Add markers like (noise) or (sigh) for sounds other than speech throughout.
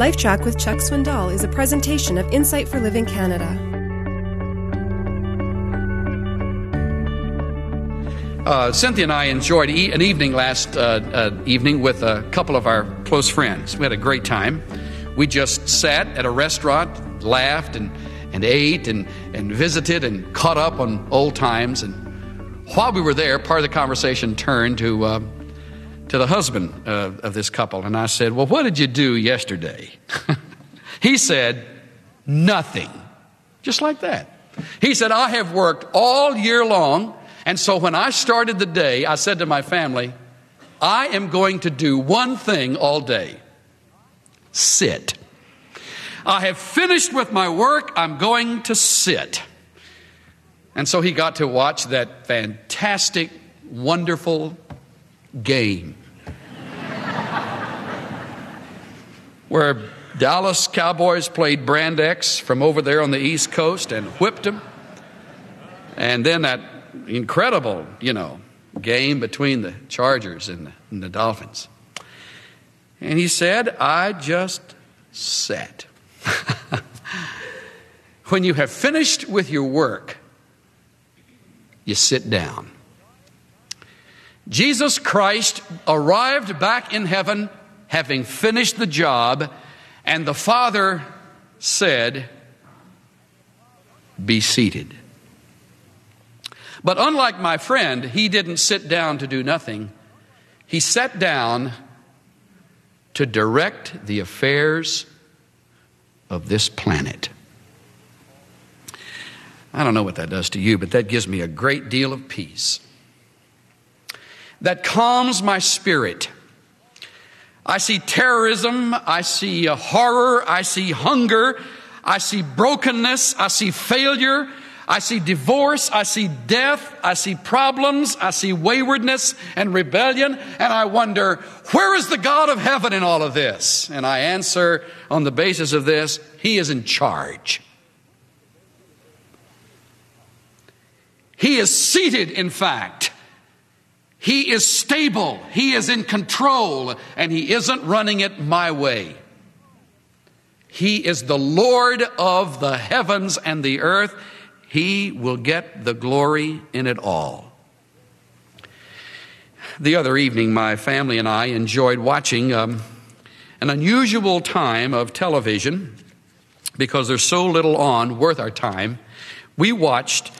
LifeTrac with Chuck Swindoll is a presentation of Insight for Living Canada. Uh, Cynthia and I enjoyed e- an evening last uh, uh, evening with a couple of our close friends. We had a great time. We just sat at a restaurant, laughed, and, and ate, and, and visited, and caught up on old times. And while we were there, part of the conversation turned to uh, to the husband uh, of this couple, and I said, Well, what did you do yesterday? (laughs) he said, Nothing. Just like that. He said, I have worked all year long, and so when I started the day, I said to my family, I am going to do one thing all day sit. I have finished with my work, I'm going to sit. And so he got to watch that fantastic, wonderful game where Dallas Cowboys played Brand X from over there on the East Coast and whipped them. And then that incredible, you know, game between the Chargers and the, and the Dolphins. And he said, I just sat. (laughs) when you have finished with your work, you sit down. Jesus Christ arrived back in heaven having finished the job, and the Father said, Be seated. But unlike my friend, he didn't sit down to do nothing. He sat down to direct the affairs of this planet. I don't know what that does to you, but that gives me a great deal of peace. That calms my spirit I see terrorism, I see uh, horror, I see hunger, I see brokenness, I see failure, I see divorce, I see death, I see problems, I see waywardness and rebellion, and I wonder, where is the God of heaven in all of this? And I answer on the basis of this, He is in charge. He is seated, in fact, he is stable, He is in control, and He isn't running it my way. He is the Lord of the heavens and the earth. He will get the glory in it all. The other evening, my family and I enjoyed watching um, an unusual time of television because there's so little on worth our time. We watched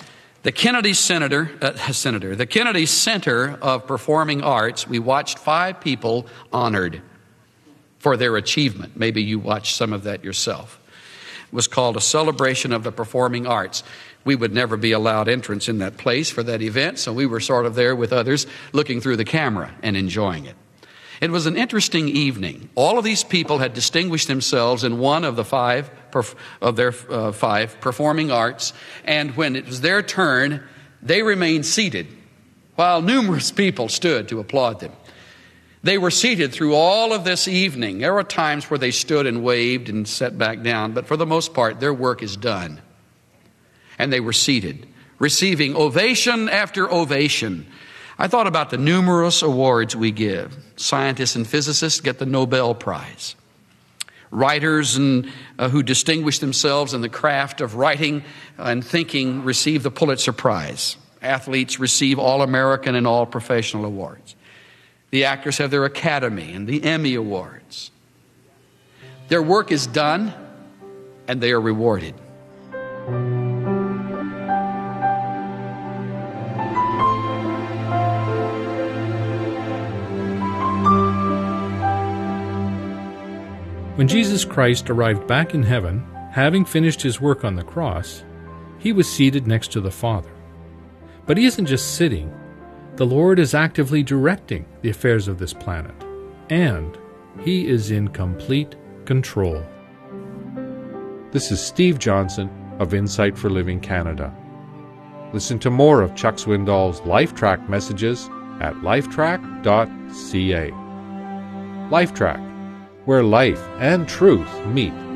the Kennedy Senator, uh, (laughs) Senator, the Kennedy Center of Performing Arts, we watched five people honored for their achievement. Maybe you watched some of that yourself. It was called a celebration of the performing arts. We would never be allowed entrance in that place for that event, so we were sort of there with others looking through the camera and enjoying it. It was an interesting evening. All of these people had distinguished themselves in one of the five of their uh, five performing arts, and when it was their turn, they remained seated while numerous people stood to applaud them. They were seated through all of this evening. There were times where they stood and waved and sat back down, but for the most part, their work is done. And they were seated, receiving ovation after ovation I thought about the numerous awards we give. Scientists and physicists get the Nobel Prize. Writers and, uh, who distinguish themselves in the craft of writing and thinking receive the Pulitzer Prize. Athletes receive All American and All Professional awards. The actors have their Academy and the Emmy Awards. Their work is done and they are rewarded. When Jesus Christ arrived back in heaven, having finished his work on the cross, he was seated next to the Father. But he isn't just sitting, the Lord is actively directing the affairs of this planet, and he is in complete control. This is Steve Johnson of Insight for Living Canada. Listen to more of Chuck Swindoll's LifeTrac messages at lifetrac.ca. LifeTrac where life and truth meet.